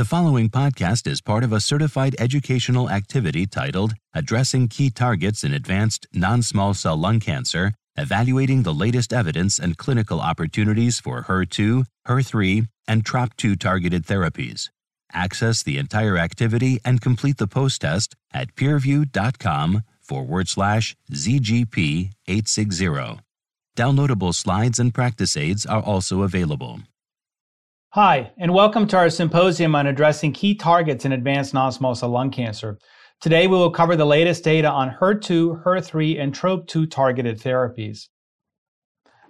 The following podcast is part of a certified educational activity titled Addressing Key Targets in Advanced Non Small Cell Lung Cancer, evaluating the latest evidence and clinical opportunities for HER2, HER3, and TROP2 targeted therapies. Access the entire activity and complete the post test at peerview.com forward slash ZGP 860. Downloadable slides and practice aids are also available. Hi, and welcome to our symposium on addressing key targets in advanced non-small cell lung cancer. Today we will cover the latest data on HER2, HER3, and TROP2 targeted therapies.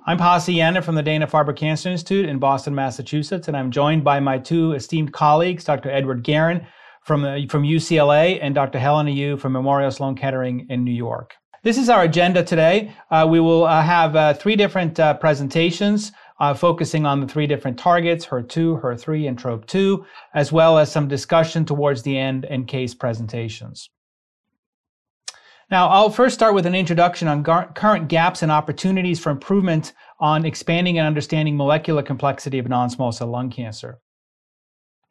I'm Pasi Jänne from the Dana-Farber Cancer Institute in Boston, Massachusetts, and I'm joined by my two esteemed colleagues, Dr. Edward Garon from, uh, from UCLA and Dr. Helena Yu from Memorial Sloan Kettering in New York. This is our agenda today. Uh, we will uh, have uh, three different uh, presentations uh, focusing on the three different targets, HER2, HER3, and TROP2, as well as some discussion towards the end and case presentations. Now, I'll first start with an introduction on gar- current gaps and opportunities for improvement on expanding and understanding molecular complexity of non-small cell lung cancer.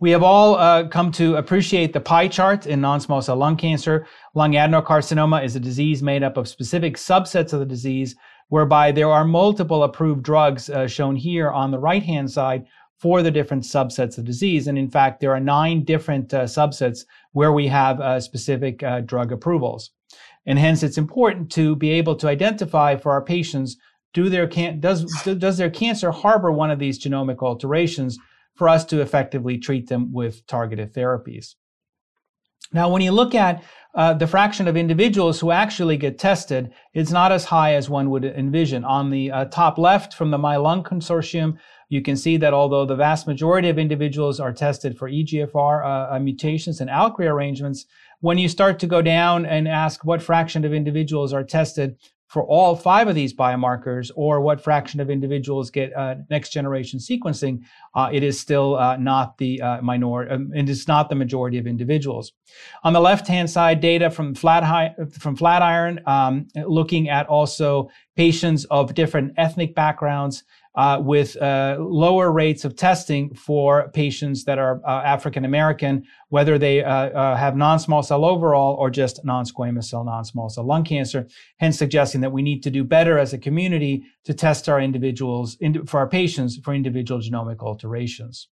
We have all uh, come to appreciate the pie chart in non-small cell lung cancer. Lung adenocarcinoma is a disease made up of specific subsets of the disease whereby there are multiple approved drugs uh, shown here on the right hand side for the different subsets of disease. And in fact, there are nine different uh, subsets where we have uh, specific uh, drug approvals. And hence, it's important to be able to identify for our patients do their can- does, does their cancer harbor one of these genomic alterations for us to effectively treat them with targeted therapies. Now, when you look at uh, the fraction of individuals who actually get tested it's not as high as one would envision. On the uh, top left from the MyLung Consortium, you can see that although the vast majority of individuals are tested for EGFR uh, uh mutations and ALK rearrangements, when you start to go down and ask what fraction of individuals are tested for all five of these biomarkers or what fraction of individuals get uh, next generation sequencing, uh, it is still uh, not the uh, minority, um, it is not the majority of individuals. On the left hand side, data from, Flat, from Flatiron, um, looking at also patients of different ethnic backgrounds uh, with uh, lower rates of testing for patients that are uh, African American, whether they uh, uh, have non-small cell overall or just non-squamous cell non-small cell lung cancer. Hence, suggesting that we need to do better as a community to test our individuals for our patients for individual genomic alterations.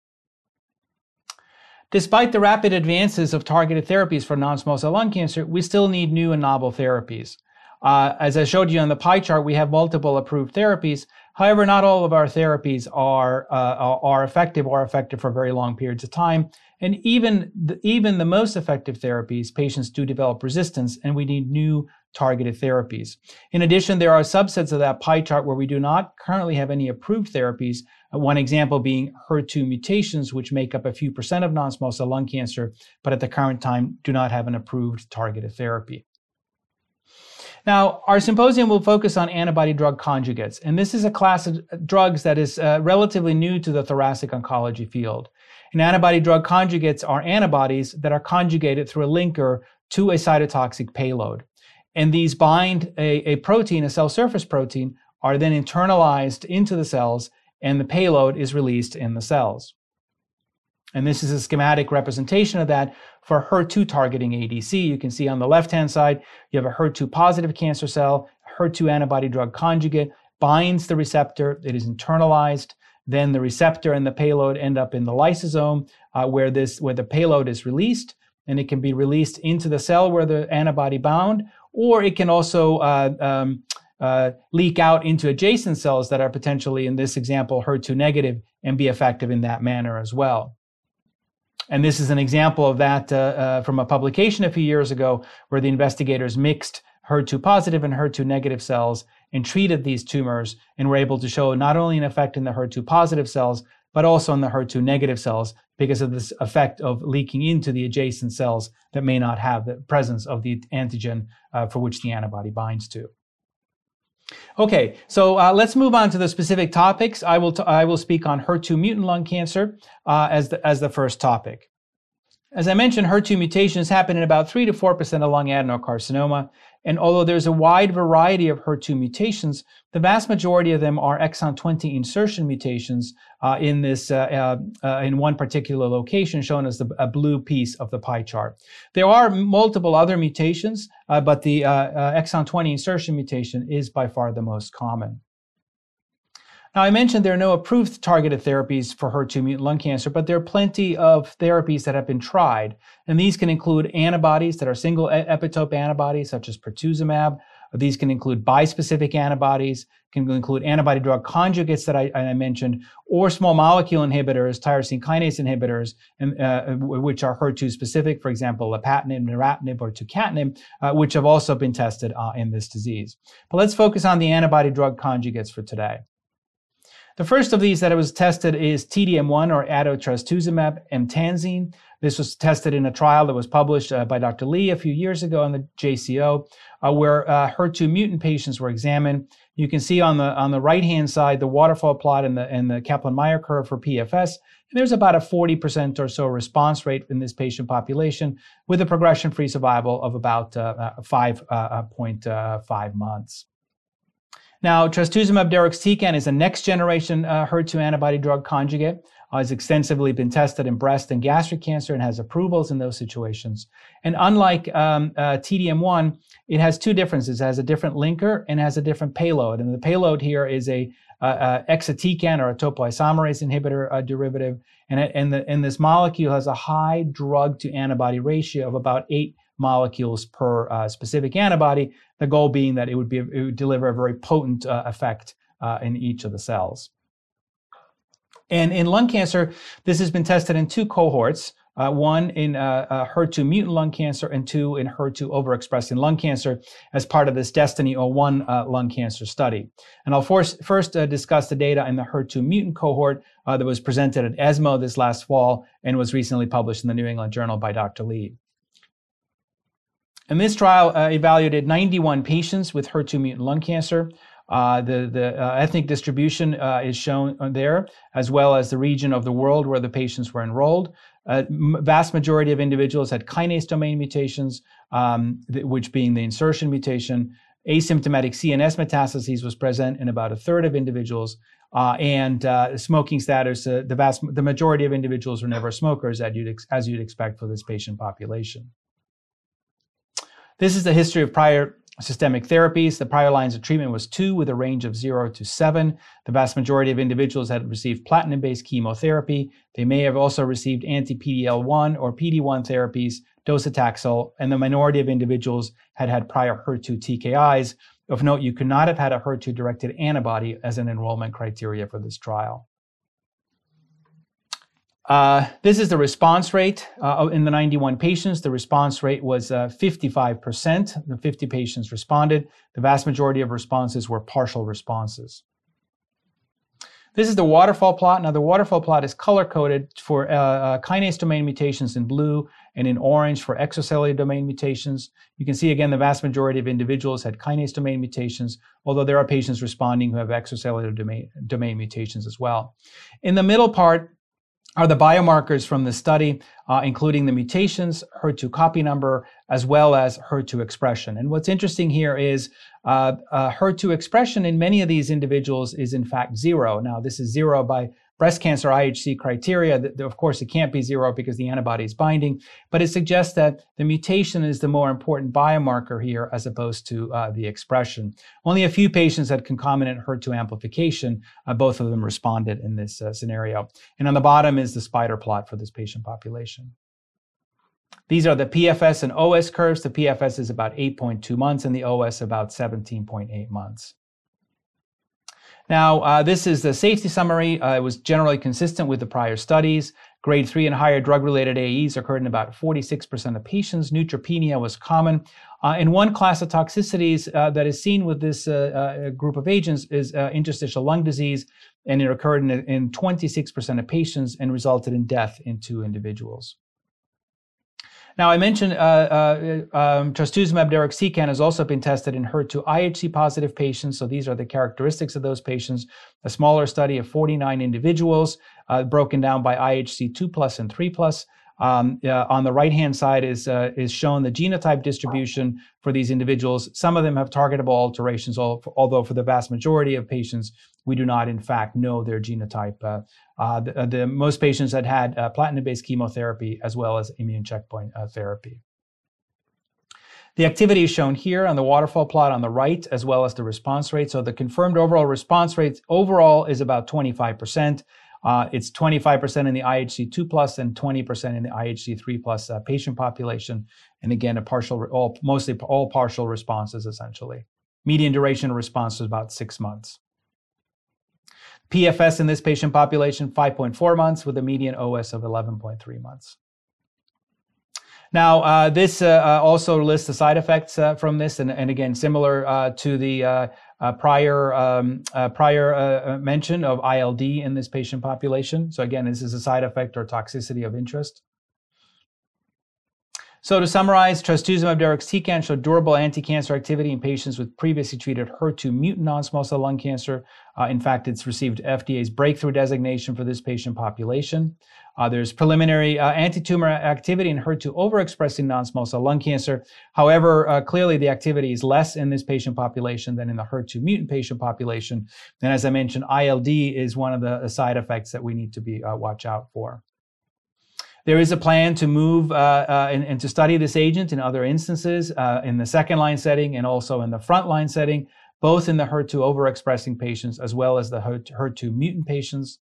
Despite the rapid advances of targeted therapies for non-small cell lung cancer, we still need new and novel therapies. Uh, as I showed you on the pie chart, we have multiple approved therapies, However, not all of our therapies are uh, are effective or effective for very long periods of time. And even the, even the most effective therapies, patients do develop resistance, and we need new targeted therapies. In addition, there are subsets of that pie chart where we do not currently have any approved therapies. One example being HER2 mutations, which make up a few percent of non-small cell lung cancer, but at the current time do not have an approved targeted therapy. Now, our symposium will focus on antibody drug conjugates, and this is a class of drugs that is uh, relatively new to the thoracic oncology field. And antibody drug conjugates are antibodies that are conjugated through a linker to a cytotoxic payload. And these bind a, a protein, a cell surface protein, are then internalized into the cells, and the payload is released in the cells. And this is a schematic representation of that for HER2 targeting ADC. You can see on the left hand side, you have a HER2 positive cancer cell, HER2 antibody drug conjugate binds the receptor, it is internalized. Then the receptor and the payload end up in the lysosome uh, where, this, where the payload is released, and it can be released into the cell where the antibody bound, or it can also uh, um, uh, leak out into adjacent cells that are potentially, in this example, HER2 negative and be effective in that manner as well. And this is an example of that uh, uh, from a publication a few years ago where the investigators mixed HER2 positive and HER2 negative cells and treated these tumors and were able to show not only an effect in the HER2 positive cells, but also in the HER2 negative cells because of this effect of leaking into the adjacent cells that may not have the presence of the antigen uh, for which the antibody binds to. Okay, so uh, let's move on to the specific topics. I will, t- I will speak on HER2 mutant lung cancer uh, as, the, as the first topic. As I mentioned, HER2 mutations happen in about 3 to 4% of lung adenocarcinoma. And although there's a wide variety of HER2 mutations, the vast majority of them are exon 20 insertion mutations uh, in this uh, uh, uh, in one particular location, shown as the a blue piece of the pie chart. There are multiple other mutations, uh, but the uh, exon 20 insertion mutation is by far the most common. Now, I mentioned there are no approved targeted therapies for HER2 mutant lung cancer, but there are plenty of therapies that have been tried. And these can include antibodies that are single epitope antibodies, such as pertuzumab. These can include bispecific antibodies, can include antibody drug conjugates that I, I mentioned, or small molecule inhibitors, tyrosine kinase inhibitors, and, uh, which are HER2 specific, for example, lapatinib, neratinib, or tucatinib, uh, which have also been tested uh, in this disease. But let's focus on the antibody drug conjugates for today. The first of these that was tested is TDM1 or adotrastuzumab emtansine. This was tested in a trial that was published uh, by Dr. Lee a few years ago in the JCO, uh, where uh, HER2 mutant patients were examined. You can see on the on the right hand side the waterfall plot and the and the Kaplan-Meier curve for PFS. And there's about a 40% or so response rate in this patient population, with a progression-free survival of about 5.5 uh, uh, uh, months. Now, trastuzumab deruxtecan is a next generation uh, HER2 antibody drug conjugate. Uh, has extensively been tested in breast and gastric cancer and has approvals in those situations. And unlike um, uh, TDM1, it has two differences. It has a different linker and has a different payload. And the payload here is a uh, uh, exatecan or a topoisomerase inhibitor uh, derivative. And, it, and, the, and this molecule has a high drug to antibody ratio of about eight molecules per uh, specific antibody. The goal being that it would be it would deliver a very potent uh, effect uh, in each of the cells. And in lung cancer, this has been tested in two cohorts. Uh, one in uh, uh, HER2 mutant lung cancer and two in HER2 overexpressing lung cancer as part of this Destiny 01 lung cancer study. And I'll first, first discuss the data in the HER2 mutant cohort that was presented at ESMO this last fall and was recently published in the New England Journal by Dr. Lee. And this trial uh, evaluated 91 patients with HER2 mutant lung cancer. Uh, the the uh, ethnic distribution uh, is shown there, as well as the region of the world where the patients were enrolled. Uh, vast majority of individuals had kinase domain mutations, um, th- which being the insertion mutation. Asymptomatic CNS metastases was present in about a third of individuals, uh, and uh, smoking status. the vast the majority of individuals were never smokers, as you'd ex- as you'd expect for this patient population. This is the history of prior systemic therapies. The prior lines of treatment was two with a range of zero to seven. The vast majority of individuals had received platinum based chemotherapy. They may have also received anti PDL1 or PD1 therapies, docetaxel, and the minority of individuals had had prior HER2 TKIs. Of note, you could not have had a HER2 directed antibody as an enrollment criteria for this trial. Uh, this is the response rate uh, in the 91 patients. The response rate was uh, 55%. The 50 patients responded. The vast majority of responses were partial responses. This is the waterfall plot. Now, the waterfall plot is color coded for uh, uh, kinase domain mutations in blue and in orange for extracellular domain mutations. You can see again the vast majority of individuals had kinase domain mutations, although there are patients responding who have extracellular domain, domain mutations as well. In the middle part, are the biomarkers from the study, uh, including the mutations, HER2 copy number, as well as HER2 expression. And what's interesting here is uh, uh, HER2 expression in many of these individuals is in fact zero. Now, this is zero by breast cancer IHC criteria. Of course, it can't be zero because the antibody is binding, but it suggests that the mutation is the more important biomarker here as opposed to uh, the expression. Only a few patients had concomitant HER2 amplification. Uh, both of them responded in this uh, scenario. And on the bottom is the spider plot for this patient population. These are the PFS and OS curves. The PFS is about 8.2 months and the OS about 17.8 months. Now, uh, this is the safety summary. Uh, it was generally consistent with the prior studies. Grade 3 and higher drug related AEs occurred in about 46% of patients. Neutropenia was common. Uh, and one class of toxicities uh, that is seen with this uh, uh, group of agents is interstitial lung disease, and it occurred in, in 26% of patients and resulted in death in two individuals. Now, I mentioned uh, uh, um, trastuzumab deruxtecan has also been tested in HER2 IHC positive patients. So these are the characteristics of those patients. A smaller study of 49 individuals, uh, broken down by IHC 2 plus and 3 plus. Um, uh, on the right hand side is, uh, is shown the genotype distribution for these individuals. Some of them have targetable alterations, although for the vast majority of patients, we do not, in fact, know their genotype. Uh, uh the, uh, the, most patients that had uh, platinum based chemotherapy as well as immune checkpoint therapy. The activity is shown here on the waterfall plot on the right, as well as the response rate. So the confirmed overall response rate overall is about 25%. Uh, it's 25% in the IHC2 plus and 20% in the IHC3 plus uh, patient population. And again, a partial, all, mostly all partial responses essentially. Median duration of response is about six months. PFS in this patient population, 5.4 months with a median OS of 11.3 months. Now, uh, this uh, uh, also lists the side effects uh, from this, and, and again, similar uh, to the uh, prior um, prior mention of ILD in this patient population. So again, this is a side effect or toxicity of interest. So to summarize, trastuzumab deruxtecan showed durable anti-cancer activity in patients with previously treated HER2 mutant non-small cell lung cancer. Uh, in fact, it's received FDA's breakthrough designation for this patient population. Uh, there's preliminary uh, anti-tumor activity in HER2 overexpressing non-small cell lung cancer. However, uh, clearly the activity is less in this patient population than in the HER2 mutant patient population. And as I mentioned, ILD is one of the side effects that we need to be uh, watch out for. There is a plan to move uh, uh, and, and, to study this agent in other instances in the second line setting and also in the front line setting, both in the HER2 overexpressing patients as well as the HER2 mutant patients.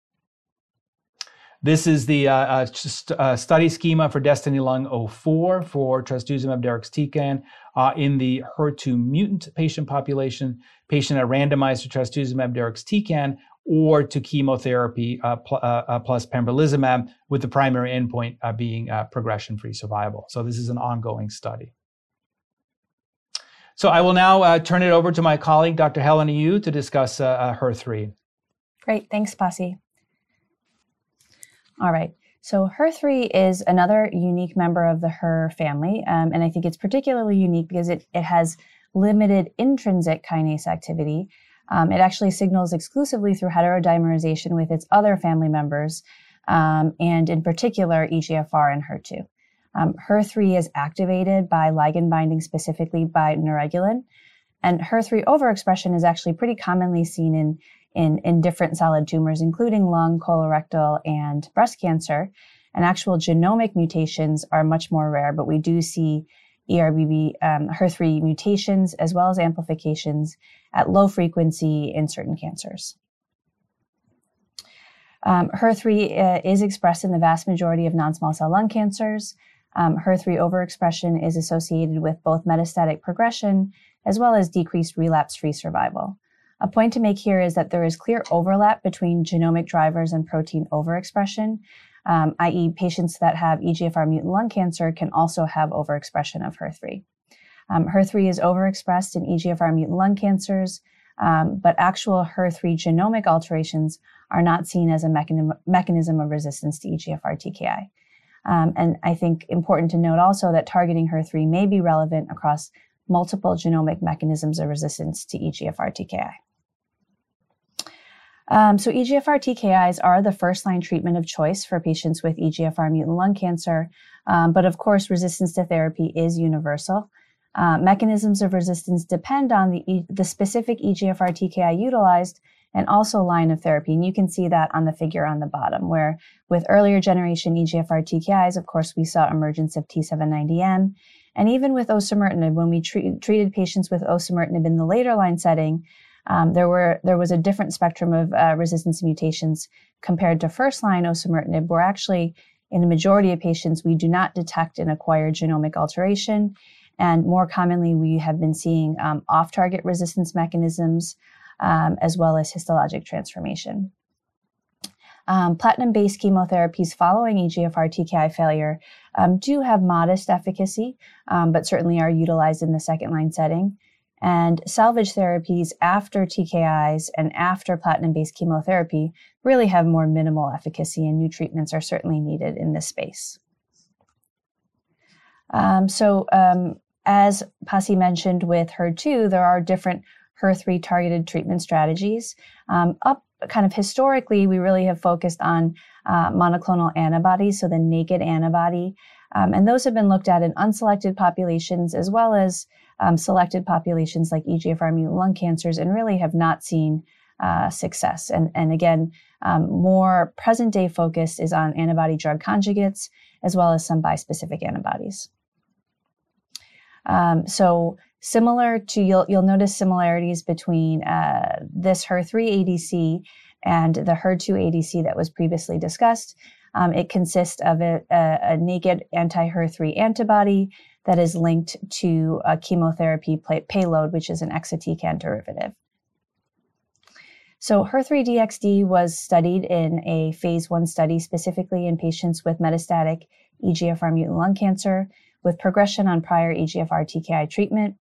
This is the uh, uh, st- uh, study schema for Destiny Lung 04 for trastuzumab deruxtecan uh, in the HER2 mutant patient population, patient are randomized to trastuzumab deruxtecan or to chemotherapy uh, pl- uh, plus pembrolizumab, with the primary endpoint being progression-free survival. So this is an ongoing study. So I will now turn it over to my colleague, Dr. Helena Yu, to discuss HER3. Great, thanks, Pasi. All right. So HER3 is another unique member of the HER family, um, and I think it's particularly unique because it, it has limited intrinsic kinase activity. Um, it actually signals exclusively through heterodimerization with its other family members, um, and in particular EGFR and HER2. Um, HER3 is activated by ligand binding specifically by neuregulin, and HER3 overexpression is actually pretty commonly seen in in, in different solid tumors, including lung, colorectal, and breast cancer. And actual genomic mutations are much more rare, but we do see ERBB um, HER3 mutations as well as amplifications at low frequency in certain cancers. Um, HER3 uh, is expressed in the vast majority of non-small cell lung cancers. Um, HER3 overexpression is associated with both metastatic progression as well as decreased relapse-free survival. A point to make here is that there is clear overlap between genomic drivers and protein overexpression, um, i.e., patients that have EGFR mutant lung cancer can also have overexpression of HER3. Um, HER3 is overexpressed in EGFR mutant lung cancers, um, but actual HER3 genomic alterations are not seen as a mechanism, mechanism of resistance to EGFR TKI. Um, and I think important to note also that targeting HER3 may be relevant across multiple genomic mechanisms of resistance to EGFR TKI. Um, so EGFR TKIs are the first line treatment of choice for patients with EGFR mutant lung cancer. Um, but of course, resistance to therapy is universal. Uh, mechanisms of resistance depend on the, e- the specific EGFR TKI utilized and also line of therapy. And you can see that on the figure on the bottom, where with earlier generation EGFR TKIs, of course, we saw emergence of T790M. And even with osimertinib, when we treat, treated patients with osimertinib in the later line setting, um, there were there was a different spectrum of uh, resistance mutations compared to first line osimertinib, where actually in the majority of patients we do not detect an acquired genomic alteration, and more commonly we have been seeing um, off-target resistance mechanisms um, as well as histologic transformation. Um, platinum based chemotherapies following EGFR TKI failure um, do have modest efficacy, um, but certainly are utilized in the second line setting. And salvage therapies after TKIs and after platinum based chemotherapy really have more minimal efficacy, and new treatments are certainly needed in this space. Um, so, um, as Pasi mentioned with HER2, there are different HER3 targeted treatment strategies. Um, up kind of historically, we really have focused on uh, monoclonal antibodies, so the naked antibody. Um, and those have been looked at in unselected populations as well as um, selected populations like EGFR mutant lung cancers and really have not seen uh, success. And, and again, um, more present day focus is on antibody drug conjugates as well as some bispecific antibodies. Um, so similar to you'll you'll notice similarities between uh, this HER3 ADC and the HER2 ADC that was previously discussed. Um, it consists of a, a, a naked anti-HER3 antibody that is linked to a chemotherapy play, payload, which is an exatecan derivative. So HER3-DXd was studied in a phase one study specifically in patients with metastatic EGFR mutant lung cancer with progression on prior EGFR TKI treatment.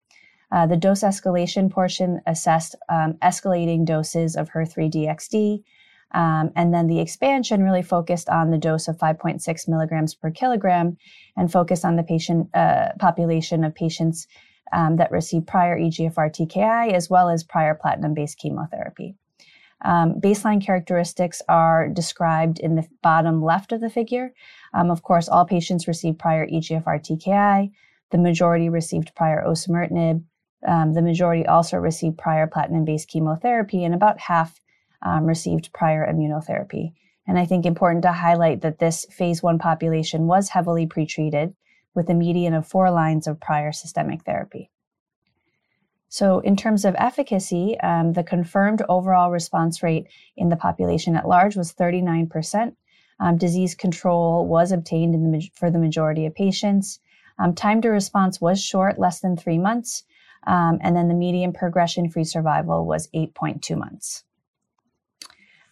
Uh, the dose escalation portion assessed um, escalating doses of HER3-DXd, um, and then the expansion really focused on the dose of 5.6 milligrams per kilogram and focused on the patient uh, population of patients um, that received prior EGFR TKI as well as prior platinum based chemotherapy. Um, baseline characteristics are described in the bottom left of the figure. Um, of course, all patients received prior EGFR TKI. The majority received prior osimertinib. Um, the majority also received prior platinum based chemotherapy, and about half um, received prior immunotherapy. And I think important to highlight that this phase one population was heavily pretreated with a median of four lines of prior systemic therapy. So, in terms of efficacy, um, the confirmed overall response rate in the population at large was 39%. Um, disease control was obtained the, for the majority of patients. Um, time to response was short, less than three months. Um, and then the median progression free survival was 8.2 months.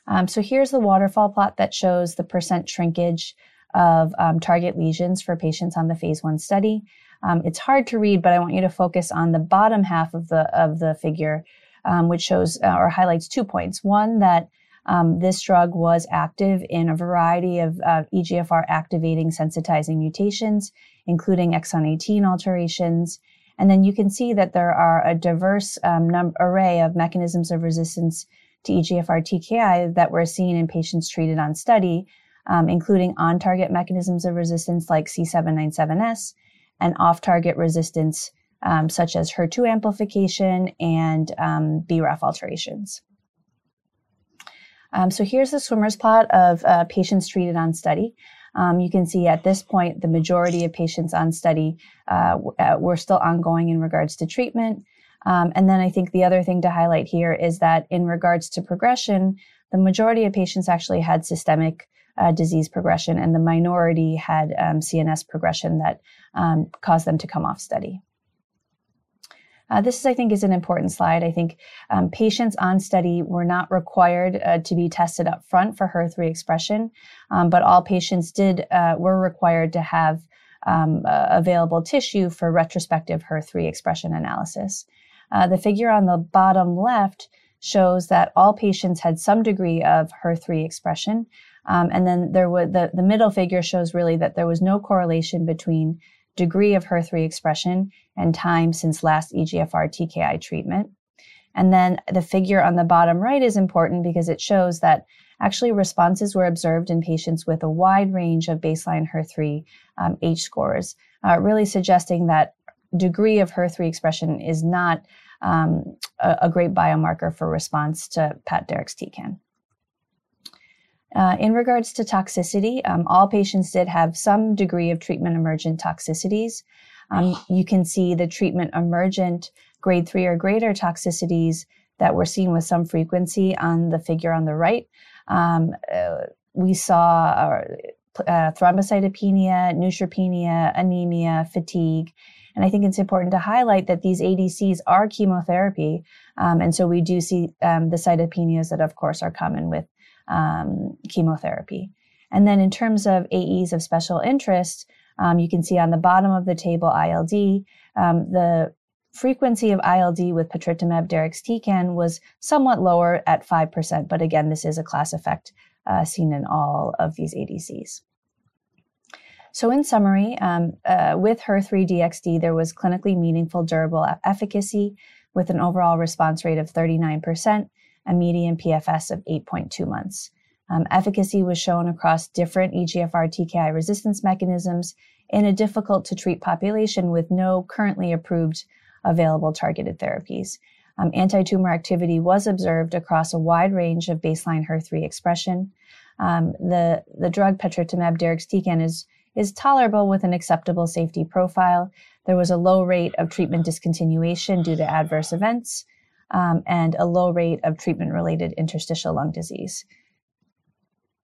Um, so here's the waterfall plot that shows the percent shrinkage of um, target lesions for patients on the phase one study. Um, it's hard to read, but I want you to focus on the bottom half of the of the figure, um, which shows uh, or highlights two points. One that um, this drug was active in a variety of uh, EGFR activating sensitizing mutations, including exon 18 alterations. And then you can see that there are a diverse um, num- array of mechanisms of resistance to EGFR TKI that were seen in patients treated on study, um, including on target mechanisms of resistance like C797S and off target resistance, um, such as HER2 amplification and um, BRAF alterations. Um, so here's the swimmer's plot of uh, patients treated on study. Um, you can see at this point, the majority of patients on study uh, uh, were still ongoing in regards to treatment. Um, and then I think the other thing to highlight here is that in regards to progression, the majority of patients actually had systemic uh, disease progression, and the minority had um, CNS progression that um, caused them to come off study. Uh, this, I think, is an important slide. I think um, patients on study were not required uh, to be tested up front for HER3 expression, um, but all patients did uh, were required to have um, available tissue for retrospective HER3 expression analysis. Uh, the figure on the bottom left shows that all patients had some degree of HER3 expression, um, and then there was the, the middle figure shows really that there was no correlation between degree of HER3 expression and time since last EGFR TKI treatment. And then the figure on the bottom right is important because it shows that actually responses were observed in patients with a wide range of baseline HER3 um, H scores, uh, really suggesting that degree of HER3 expression is not um, a, a, great biomarker for response to Pat Deruxtecan. Uh, in regards to toxicity, um, all patients did have some degree of treatment emergent toxicities. Um, you can see the treatment emergent grade three or greater toxicities that were seen with some frequency on the figure on the right. Um, uh, we saw uh, uh, thrombocytopenia, neutropenia, anemia, fatigue. And I think it's important to highlight that these ADCs are chemotherapy. Um, and so we do see um, the cytopenias that, of course, are common with um, chemotherapy. And then in terms of AEs of special interest, um, you can see on the bottom of the table ILD. Um, the frequency of ILD with patritumab deruxtecan was somewhat lower at 5%, but again, this is a class effect uh, seen in all of these ADCs. So, in summary, um, uh, with HER3-DXd, there was clinically meaningful durable efficacy with an overall response rate of 39%, a median PFS of 8.2 months. Um, efficacy was shown across different EGFR TKI resistance mechanisms in a difficult to treat population with no currently approved available targeted therapies. Um, Anti tumor activity was observed across a wide range of baseline HER3 expression. Um, the, the drug patritumab deruxtecan is, is tolerable with an acceptable safety profile. There was a low rate of treatment discontinuation due to adverse events um, and a low rate of treatment related interstitial lung disease.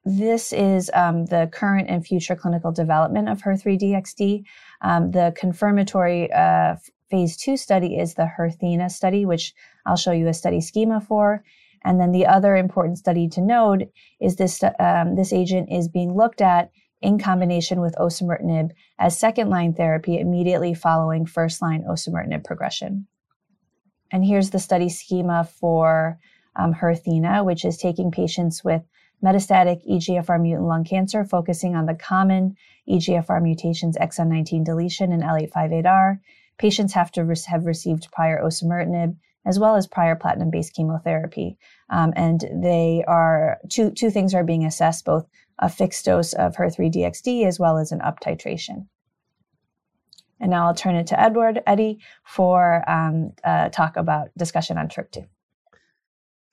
This is um, the current and future clinical development of HER3-DXd. Um, the confirmatory uh, phase two study is the HERTHENA study, which I'll show you a study schema for. And then the other important study to note is this, um, this agent is being looked at in combination with osimertinib as second line therapy immediately following first line osimertinib progression. And here's the study schema for um, HERTHENA, which is taking patients with metastatic EGFR mutant lung cancer, focusing on the common EGFR mutations exon 19 deletion and L858R. Patients have to have received prior osimertinib as well as prior platinum-based chemotherapy, um, and they are two two things are being assessed: both a fixed dose of HER3-DXd as well as an up titration. And now I'll turn it to Edward Eddie for um, talk about discussion on TROP2.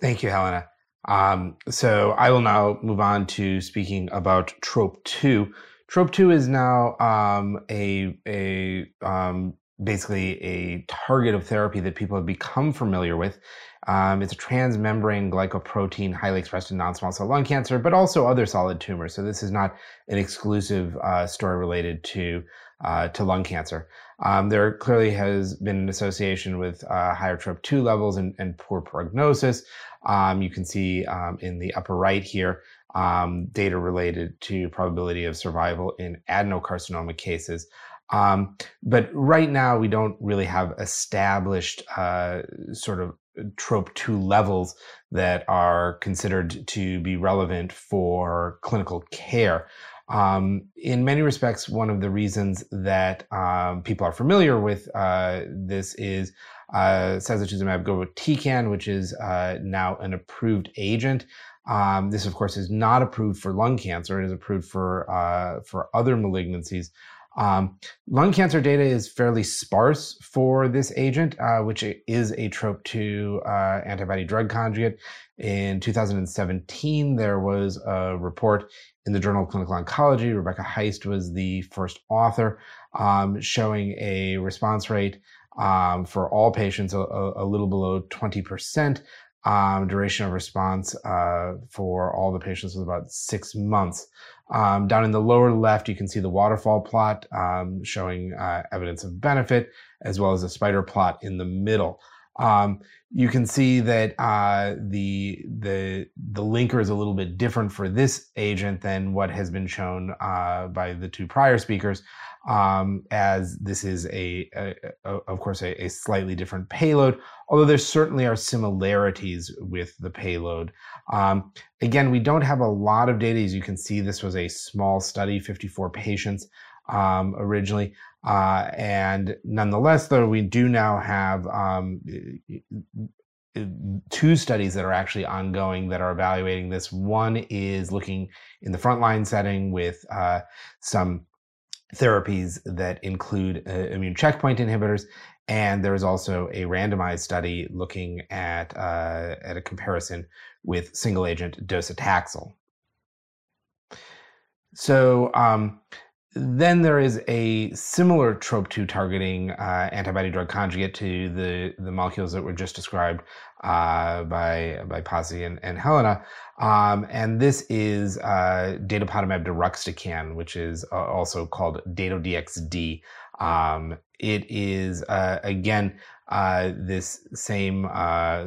Thank you, Helena. Um, so I will now move on to speaking about TROP2. TROP2 is now um, a, a um, basically a target of therapy that people have become familiar with. Um, it's a transmembrane glycoprotein highly expressed in non-small cell lung cancer, but also other solid tumors. So this is not an exclusive uh, story related to uh, to lung cancer. Um, there clearly has been an association with uh, higher TROP2 levels and, and poor prognosis. Um, you can see um, in the upper right here um, data related to probability of survival in adenocarcinoma cases. Um, but right now, we don't really have established uh, sort of TROP2 levels that are considered to be relevant for clinical care. Um, in many respects, one of the reasons that um, people are familiar with uh, this is uh, sacituzumab govitecan, which is uh, now an approved agent. Um, this, of course, is not approved for lung cancer. It is approved for uh, for other malignancies. Um, lung cancer data is fairly sparse for this agent, uh, which is a TROP2 uh, antibody drug conjugate. In 2017, there was a report in the Journal of Clinical Oncology. Rebecca Heist was the first author, um, showing a response rate um, for all patients a, a, little below 20%. Um, duration of response uh, for all the patients was about six months. Um, down in the lower left, you can see the waterfall plot um, showing uh, evidence of benefit, as well as a spider plot in the middle. Um, you can see that uh, the the the linker is a little bit different for this agent than what has been shown uh, by the two prior speakers, um, as this is a, a, a of course a, a, slightly different payload. Although there certainly are similarities with the payload. Um, again, we don't have a lot of data. As you can see, this was a small study, 54 patients um, originally. Uh, and nonetheless, though, we do now have um, two studies that are actually ongoing that are evaluating this. One is looking in the frontline setting with uh, some therapies that include uh, immune checkpoint inhibitors. And there is also a randomized study looking at, uh, at a comparison with single agent docetaxel. So, um, then there is a similar TROP2 targeting uh, antibody drug conjugate to the, the molecules that were just described uh, by by Pasi and, and Helena, um, and this is uh, datopotamab deruxtecan, which is uh, also called Dato-DXd. Um, it is uh, again uh, this same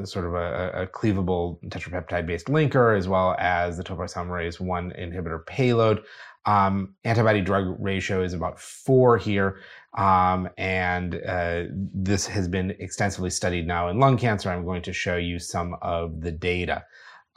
sort of a, a cleavable tetrapeptide-based linker, as well as the topoisomerase one inhibitor payload. Um, antibody drug ratio is about four here. Um, and uh, this has been extensively studied now in lung cancer. I'm going to show you some of the data.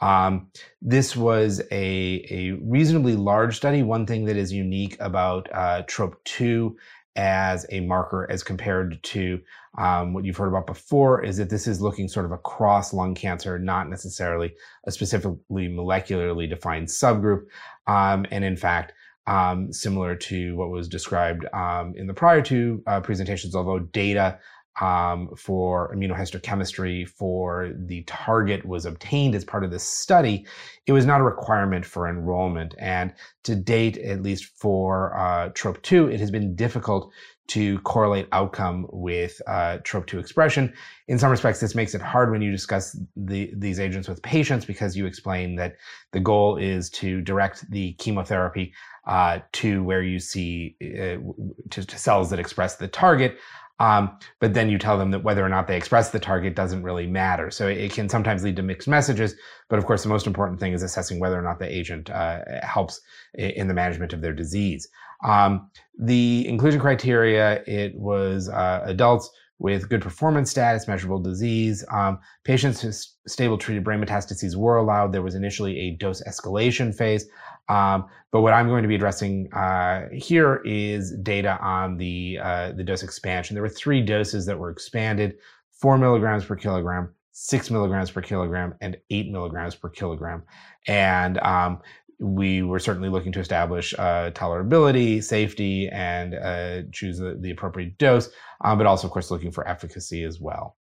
Um, this was a, a reasonably large study. One thing that is unique about uh, TROP2 as a marker as compared to um, what you've heard about before is that this is looking sort of across lung cancer, not necessarily a specifically molecularly defined subgroup. Um, and in fact, um, similar to what was described um, in the prior two uh, presentations, although data um, for immunohistochemistry for the target was obtained as part of this study, it was not a requirement for enrollment. And to date, at least for uh, TROP2, it has been difficult to correlate outcome with uh, TROP2 expression. In some respects, this makes it hard when you discuss the, these agents with patients because you explain that the goal is to direct the chemotherapy uh, to where you see uh, to, to, cells that express the target. Um, but then you tell them that whether or not they express the target doesn't really matter. So it can sometimes lead to mixed messages. But of course, the most important thing is assessing whether or not the agent uh, helps in the management of their disease. Um, the inclusion criteria, it was uh, adults with good performance status, measurable disease. Um, patients with stable treated brain metastases were allowed. There was initially a dose escalation phase. Um, but what I'm going to be addressing uh, here is data on the, uh, the dose expansion. There were three doses that were expanded, four milligrams per kilogram, six milligrams per kilogram, and eight milligrams per kilogram. And um, we were certainly looking to establish uh, tolerability, safety, and uh, choose the, the, appropriate dose, um, but also, of course, looking for efficacy as well.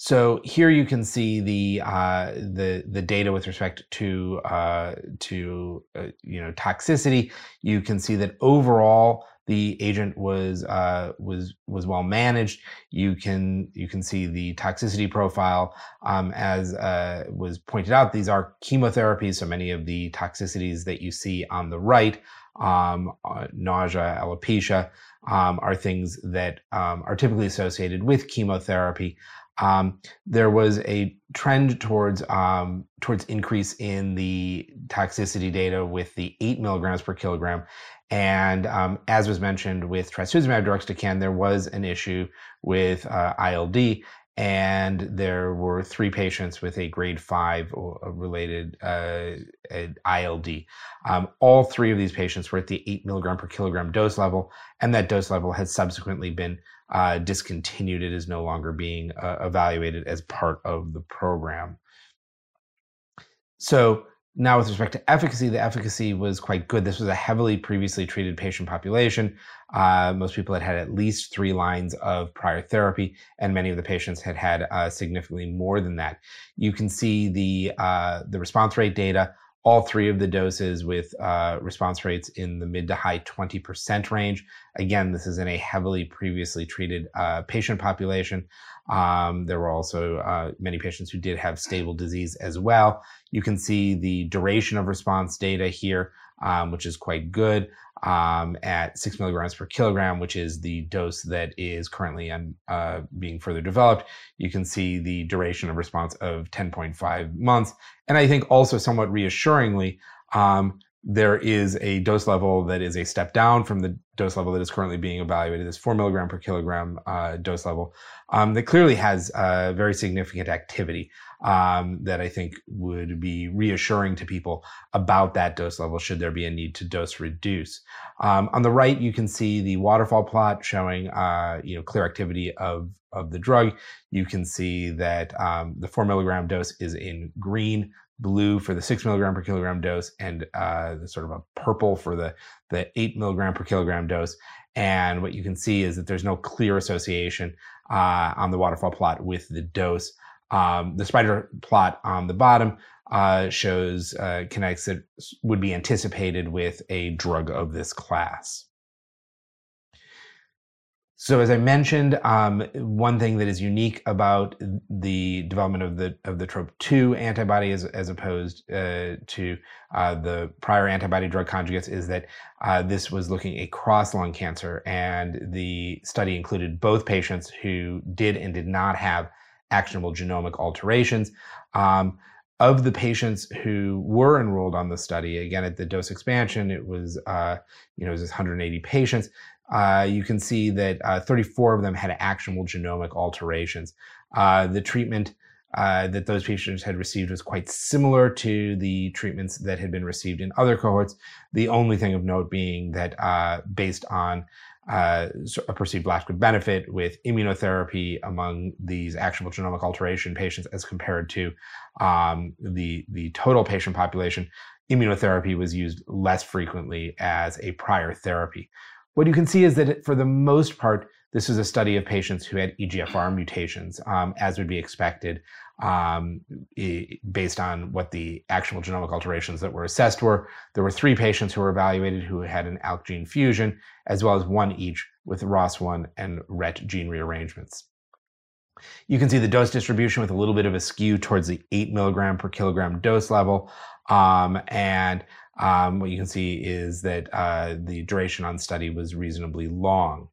So here you can see the uh, the the data with respect to uh, to uh, you know toxicity. You can see that overall the agent was uh, was was well managed. You can you can see the toxicity profile um, as uh, was pointed out. These are chemotherapies, so many of the toxicities that you see on the right, um, uh, nausea, alopecia, um, are things that um, are typically associated with chemotherapy. Um, there was a trend towards um, towards increase in the toxicity data with the eight milligrams per kilogram, and um, as was mentioned with trastuzumab deruxtecan, there was an issue with uh, ILD, and there were three patients with a grade five related uh, ILD. Um, all three of these patients were at the eight milligram per kilogram dose level, and that dose level has subsequently been uh, discontinued. It is no longer being uh, evaluated as part of the program. So now, with respect to efficacy, the efficacy was quite good. This was a heavily previously treated patient population. Uh, most people had had at least three lines of prior therapy, and many of the patients had had uh, significantly more than that. You can see the uh, the response rate data. All three of the doses with uh, response rates in the mid to high 20% range. Again, this is in a heavily previously treated uh, patient population. Um, there were also uh, many patients who did have stable disease as well. You can see the duration of response data here, um, which is quite good um, at six milligrams per kilogram, which is the dose that is currently uh, being further developed. You can see the duration of response of 10.5 months. And I think also somewhat reassuringly, um, there is a dose level that is a step down from the dose level that is currently being evaluated, this four milligram per kilogram uh, dose level, um, that clearly has uh, very significant activity um, that I think would be reassuring to people about that dose level should there be a need to dose reduce. Um, on the right, you can see the waterfall plot showing uh, you know clear activity of of the drug. You can see that um, the four milligram dose is in green, blue for the six milligram per kilogram dose and uh, sort of a purple for the, the eight milligram per kilogram dose. And what you can see is that there's no clear association uh, on the waterfall plot with the dose. Um, the spider plot on the bottom uh, shows uh, kinetics that would be anticipated with a drug of this class. So as I mentioned, um, one thing that is unique about the development of the of the TROP2 antibody as, as opposed uh, to uh, the prior antibody drug conjugates is that uh, this was looking across lung cancer, and the study included both patients who did and did not have actionable genomic alterations. Um, of the patients who were enrolled on the study, again at the dose expansion, it was uh, you know it was 180 patients uh, you can see that uh, 34 of them had actionable genomic alterations. Uh, the treatment uh, that those patients had received was quite similar to the treatments that had been received in other cohorts. The only thing of note being that uh, based on uh, a perceived lack of benefit with immunotherapy among these actionable genomic alteration patients as compared to um, the, the total patient population, immunotherapy was used less frequently as a prior therapy. What you can see is that for the most part, this is a study of patients who had EGFR mutations, um, as would be expected, um, based on what the actual genomic alterations that were assessed were. There were three patients who were evaluated who had an ALK gene fusion, as well as one each with ROS1 and RET gene rearrangements. You can see the dose distribution with a little bit of a skew towards the 8 milligram per kilogram dose level. Um, and um, what you can see is that uh, the duration on study was reasonably long.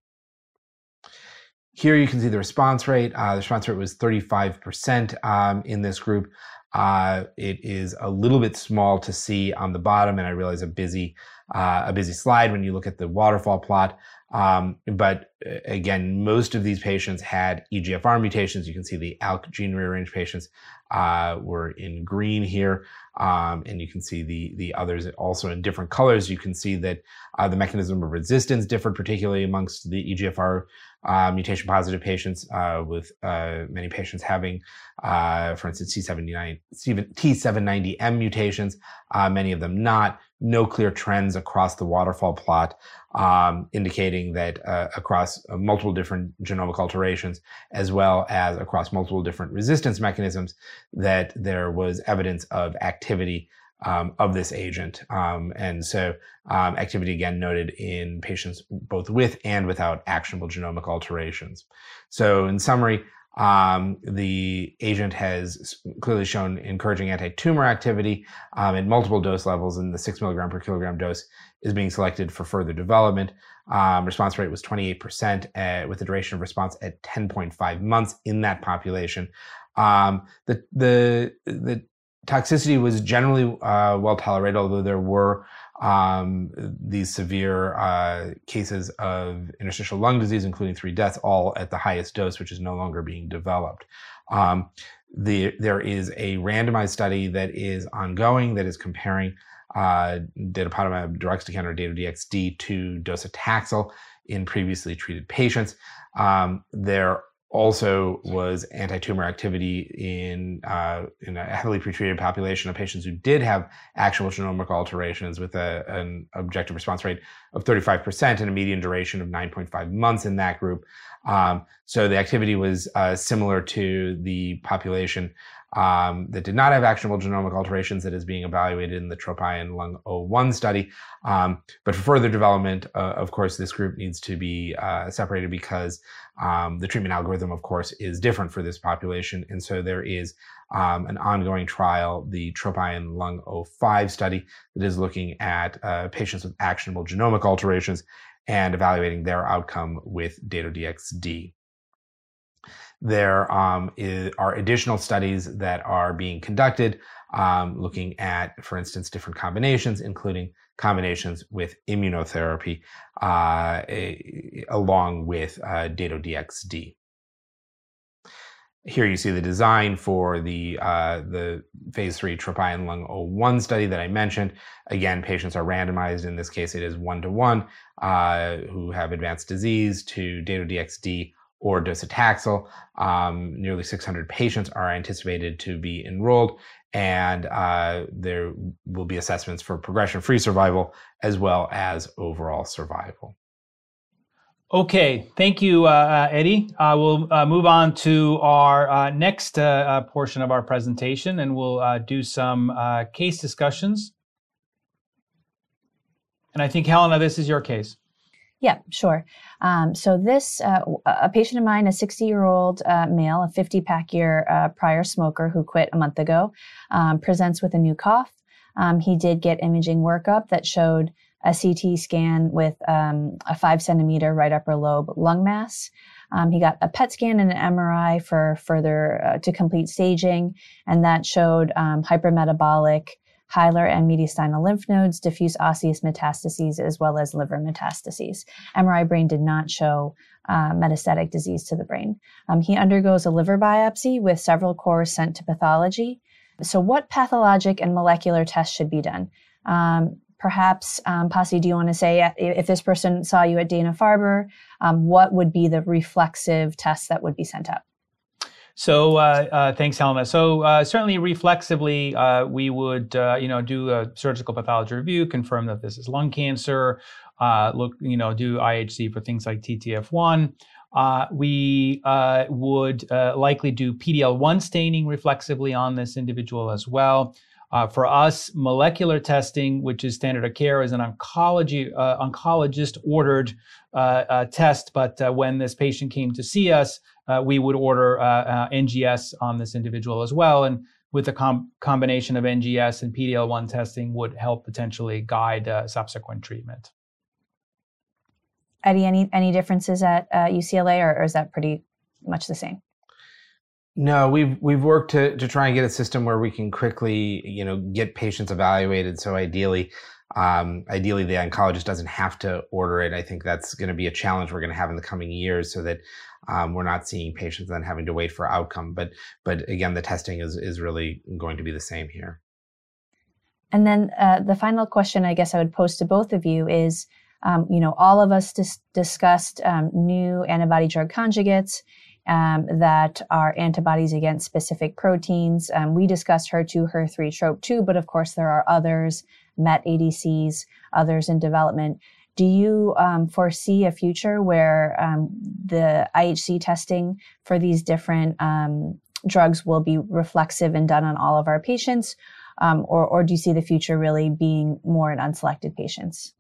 Here you can see the response rate. Uh, the response rate was 35% um, in this group. Uh, it is a little bit small to see on the bottom, and I realize a busy uh, a busy slide when you look at the waterfall plot. Um, but uh, again, most of these patients had EGFR mutations. You can see the ALK gene rearranged patients uh, were in green here. Um, and you can see the, the others also in different colors. You can see that uh, the mechanism of resistance differed, particularly amongst the EGFR uh, mutation positive patients, uh, with uh, many patients having, uh, for instance, T79, T790M mutations, many of them not. No clear trends across the waterfall plot um, indicating that across multiple different genomic alterations, as well as across multiple different resistance mechanisms, that there was evidence of activity um, of this agent. Um, and so um, activity again noted in patients both with and without actionable genomic alterations. So in summary, um, the agent has clearly shown encouraging anti-tumor activity um, at multiple dose levels, and the six milligram per kilogram dose is being selected for further development. Um, response rate was 28% at, with a duration of response at 10.5 months in that population. Um, the the the toxicity was generally uh, well tolerated, although there were um, these severe uh, cases of interstitial lung disease, including three deaths, all at the highest dose, which is no longer being developed. Um, the, there is a randomized study that is ongoing that is comparing uh, datopotamab deruxtecan or Dato-DXd to docetaxel in previously treated patients. Um, there also was anti-tumor activity in uh, in a heavily pretreated population of patients who did have actual genomic alterations with a, an objective response rate of 35% and a median duration of 9.5 months in that group. Um, so the activity was uh, similar to the population um, that did not have actionable genomic alterations that is being evaluated in the TROPION Lung 01 study. Um, but for further development, uh, of course, this group needs to be uh, separated because um, the treatment algorithm, of course, is different for this population. And so there is um, an ongoing trial, the TROPION Lung 05 study, that is looking at uh, patients with actionable genomic alterations and evaluating their outcome with Dato-DXd. There um, is, are additional studies that are being conducted um, looking at, for instance, different combinations, including combinations with immunotherapy uh, a, along with uh, Dato-DXd. Here you see the design for the uh, the phase three Tropion Lung 01 study that I mentioned. Again, patients are randomized. In this case, it is one to one who have advanced disease to Dato-DXd or docetaxel. Um, nearly 600 patients are anticipated to be enrolled, and uh, there will be assessments for progression free survival as well as overall survival. Okay, thank you, uh, uh Eddie. Uh, we'll uh, move on to our uh, next uh, portion of our presentation and we'll do some case discussions. And I think, Helena, this is your case. Yeah, sure. Um, so this, uh, a patient of mine, a 60 year old uh, male, a 50 pack year uh, prior smoker who quit a month ago, um, presents with a new cough. Um, he did get imaging workup that showed a CT scan with um, a five centimeter right upper lobe lung mass. Um, he got a PET scan and an MRI for further uh, to complete staging, and that showed um, hypermetabolic hilar and mediastinal lymph nodes, diffuse osseous metastases, as well as liver metastases. MRI brain did not show uh, metastatic disease to the brain. Um, he undergoes a liver biopsy with several cores sent to pathology. So, what pathologic and molecular tests should be done? Um, perhaps, um, Pasi, do you want to say uh, if this person saw you at Dana Farber, um, what would be the reflexive tests that would be sent up? So uh, uh, thanks, Helena. So uh, certainly reflexively, uh, we would uh, you know do a surgical pathology review, confirm that this is lung cancer. Uh, look, you know, do IHC for things like TTF1. we would likely do PDL1 staining reflexively on this individual as well. For us, molecular testing, which is standard of care, is an oncology oncologist ordered test. But when this patient came to see us, uh, we would order NGS on this individual as well, and with the com- combination of NGS and PDL1 testing would help potentially guide subsequent treatment. Eddie, any any differences at UCLA, or, or is that pretty much the same? No, we've we've worked to to try and get a system where we can quickly, you know, get patients evaluated. So ideally, um, ideally the oncologist doesn't have to order it. I think that's going to be a challenge we're going to have in the coming years, so that um, we're not seeing patients then having to wait for outcome. But but again, the testing is is really going to be the same here. And then uh, the final question, I guess I would pose to both of you is, um, you know, all of us dis- discussed um, new antibody drug conjugates um, that are antibodies against specific proteins. Um, we discussed HER2, HER3, TROP2, but of course there are others, MET ADCs, others in development. Do you um, foresee a future where um, the IHC testing for these different um, drugs will be reflexive and done on all of our patients? Um, or, or do you see the future really being more in unselected patients?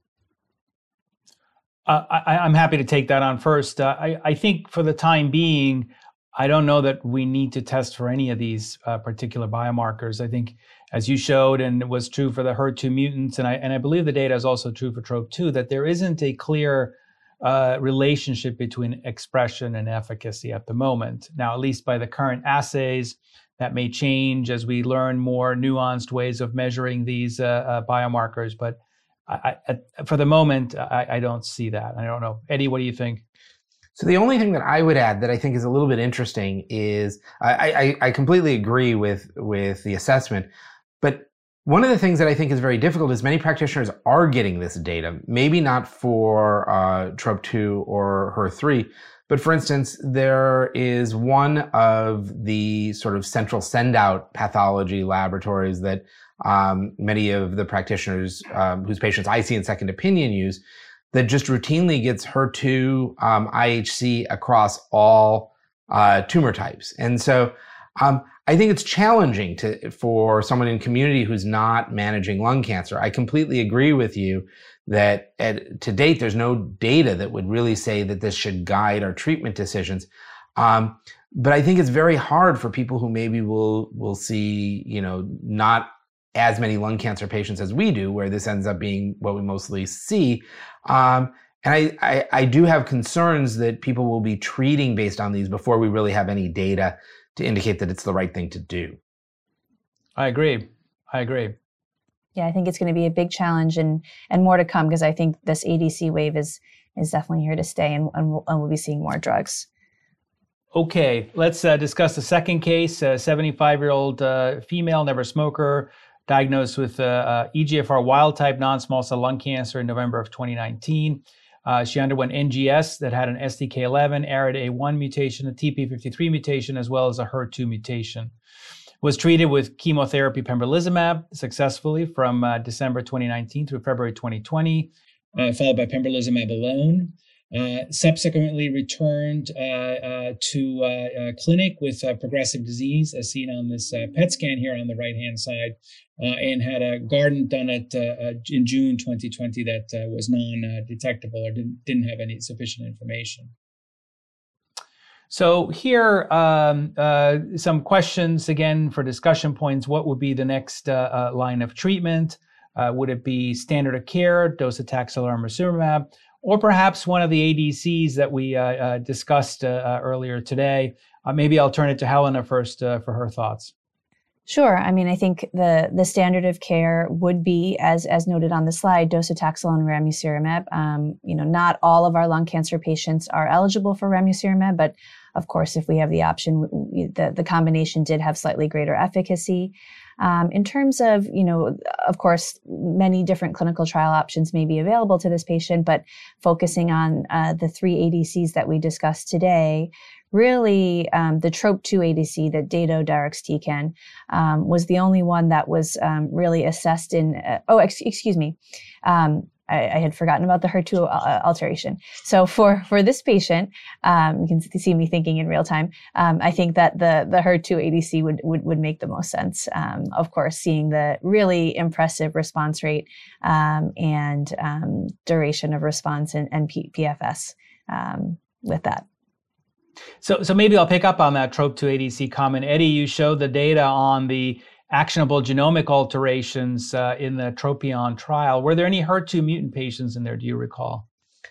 Uh, I, am happy to take that on first. Uh, I, I, think for the time being, I don't know that we need to test for any of these uh, particular biomarkers. I think, as you showed, and it was true for the HER2 mutants, and I and I believe the data is also true for TROP2, that there isn't a clear uh, relationship between expression and efficacy at the moment. Now, at least by the current assays, that may change as we learn more nuanced ways of measuring these uh, uh, biomarkers, but I, I, for the moment, I, I don't see that. I don't know, Eddie. What do you think? So the only thing that I would add that I think is a little bit interesting is I, I, I completely agree with with the assessment, but one of the things that I think is very difficult is many practitioners are getting this data. Maybe not for uh, TROP2 or HER3, but for instance, there is one of the sort of central send out pathology laboratories that um, many of the practitioners um, whose patients I see in second opinion use that just routinely gets HER2 um, IHC across all uh, tumor types. And so um, I think it's challenging to for someone in community who's not managing lung cancer. I completely agree with you that at, to date there's no data that would really say that this should guide our treatment decisions. Um, but I think it's very hard for people who maybe will will see you know not as many lung cancer patients as we do, where this ends up being what we mostly see. Um, and I, I, I, do have concerns that people will be treating based on these before we really have any data to indicate that it's the right thing to do. I agree. I agree. Yeah, I think it's going to be a big challenge and and more to come because I think this ADC wave is is definitely here to stay and, and, we'll, and we'll be seeing more drugs. Okay, let's uh, discuss the second case. A 75 year old uh, female, never smoker, diagnosed with uh, uh EGFR wild type non small cell lung cancer in November of 2019. Uh, she underwent NGS that had an STK11, ARID1 mutation, a TP53 mutation, as well as a HER2 mutation. Was treated with chemotherapy pembrolizumab successfully from uh, December 2019 through February 2020, uh, followed by pembrolizumab alone. Uh, subsequently returned uh, uh, to clinic with progressive disease, as seen on this PET scan here on the right hand side, and had a Guardant done at in June 2020 that was non-detectable or didn't, didn't have any sufficient information. So here, um, uh, some questions again for discussion points. What would be the next uh, uh, line of treatment? would it be standard of care, docetaxel or ramucirumab? Or perhaps one of the ADCs that we uh, uh, discussed uh, earlier today. Maybe I'll turn it to Helena first for her thoughts. Sure. I mean, I think the the standard of care would be, as as noted on the slide, docetaxel and ramucirumab. Um, you know, not all of our lung cancer patients are eligible for ramucirumab, but of course, if we have the option, the the combination did have slightly greater efficacy. Um, in terms of, you know, of course, many different clinical trial options may be available to this patient, but focusing on uh, the three ADCs that we discussed today, really um, the TROP2 ADC, that Dato-DXd um, was the only one that was um, really assessed in, uh, oh, ex- excuse me. Um, I, I, had forgotten about the HER2 uh, alteration. So for, for this patient, um, you can see me thinking in real time. Um, I think that the, the HER2 ADC would, would, would make the most sense. of course, seeing the really impressive response rate and duration of response and, and P- PFS with that. So, so maybe I'll pick up on that TROP2 ADC comment. Eddie, you showed the data on the actionable genomic alterations uh, in the Tropion trial. Were there any HER2 mutant patients in there? Do you recall?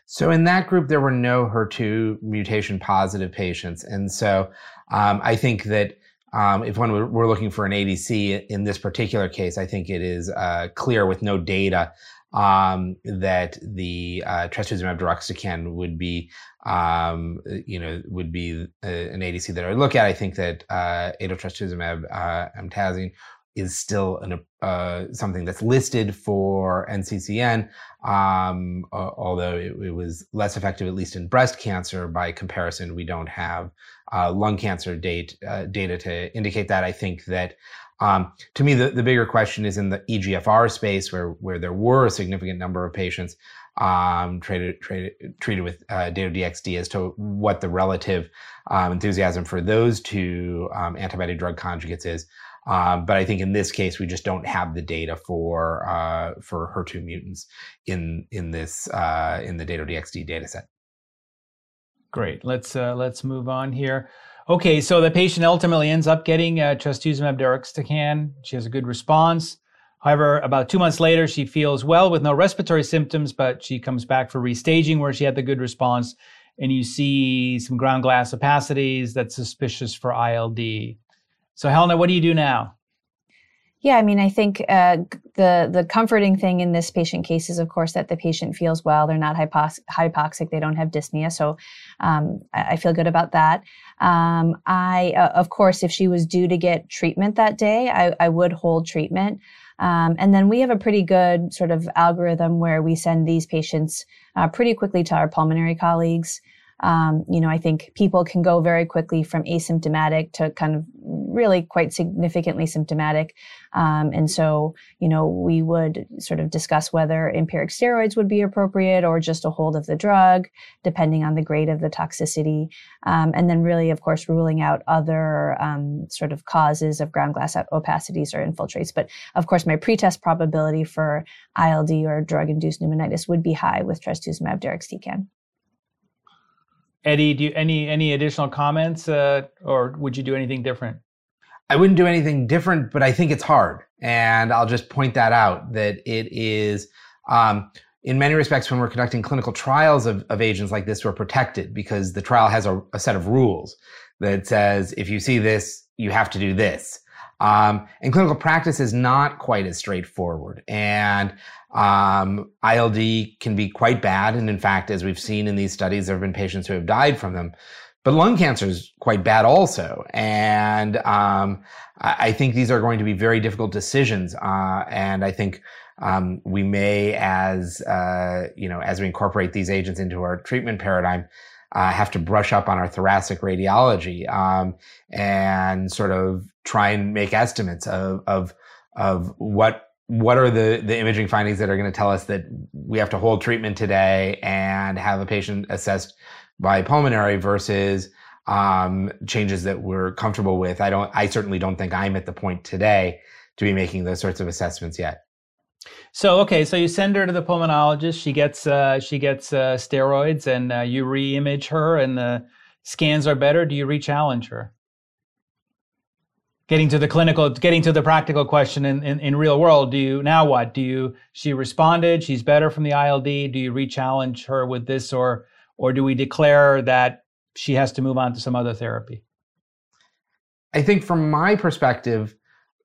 So in that group, there were no HER2 mutation positive patients, and so um, I think that um, if one were, looking for an ADC in this particular case, I think it is uh, clear with no data um, that the uh, trastuzumab deruxtecan would be, um, you know, would be uh, an ADC that I would look at. I think that uh, adotrastuzumab uh, emtansine is still an, uh, something that's listed for NCCN, um, uh, although it, it, was less effective, at least in breast cancer. By comparison, we don't have uh, lung cancer date, uh, data to indicate that. I think that um, to me, the, the bigger question is in the EGFR space, where where there were a significant number of patients um, treated, treated, treated with uh, Dato-DXd as to what the relative um, enthusiasm for those two um, antibody drug conjugates is. Um, but I think in this case, we just don't have the data for uh, for HER2 mutants in in this uh, in the Dato-DXd data set. Great. Let's uh, let's move on here. Okay, so the patient ultimately ends up getting uh, trastuzumab deruxtecan. She has a good response. However, about two months later, she feels well with no respiratory symptoms, but she comes back for restaging where she had the good response, and you see some ground glass opacities that's suspicious for ILD. So, Helena, what do you do now? Yeah, I mean, I think uh, the the comforting thing in this patient case is, of course, that the patient feels well. They're not hypox- hypoxic. They don't have dyspnea. So um, I, I, feel good about that. Um, I, uh, of course, if she was due to get treatment that day, I, I would hold treatment. Um, and then we have a pretty good sort of algorithm where we send these patients uh, pretty quickly to our pulmonary colleagues. Um, you know, I think people can go very quickly from asymptomatic to kind of really quite significantly symptomatic. Um, and so, you know, we would sort of discuss whether empiric steroids would be appropriate or just a hold of the drug, depending on the grade of the toxicity. Um, and then, really, of course, ruling out other um, sort of causes of ground glass opacities or infiltrates. But of course, my pretest probability for ILD or drug induced pneumonitis would be high with trastuzumab deruxtecan. Eddie, do you, any any additional comments, uh, or would you do anything different? I wouldn't do anything different, but I think it's hard, and I'll just point that out that it is. Um, in many respects, when we're conducting clinical trials of, of agents like this, we're protected because the trial has a, a set of rules that says if you see this, you have to do this. Um, and clinical practice is not quite as straightforward. And um, ILD can be quite bad. And in fact, as we've seen in these studies, there have been patients who have died from them. But lung cancer is quite bad also. And um, I, think these are going to be very difficult decisions. Uh, and I think um, we may, as uh, you know, as we incorporate these agents into our treatment paradigm, uh, have to brush up on our thoracic radiology um, and sort of try and make estimates of of of what what are the the imaging findings that are going to tell us that we have to hold treatment today and have a patient assessed by pulmonary versus um, changes that we're comfortable with. I don't. I certainly don't think I'm at the point today to be making those sorts of assessments yet. So okay, so you send her to the pulmonologist. She gets uh, she gets uh, steroids, and uh, you re-image her, and the scans are better. Do you re-challenge her? Getting to the clinical, getting to the practical question in, in, in real world. Do you now what? Do you she responded? She's better from the ILD. Do you re-challenge her with this, or or do we declare that she has to move on to some other therapy? I think from my perspective,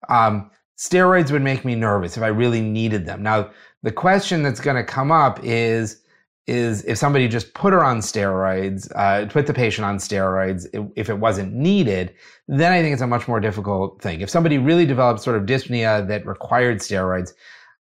um, steroids would make me nervous if I really needed them. Now, the question that's going to come up is is if somebody just put her on steroids, uh, put the patient on steroids, if it wasn't needed, then I think it's a much more difficult thing. If somebody really developed sort of dyspnea that required steroids,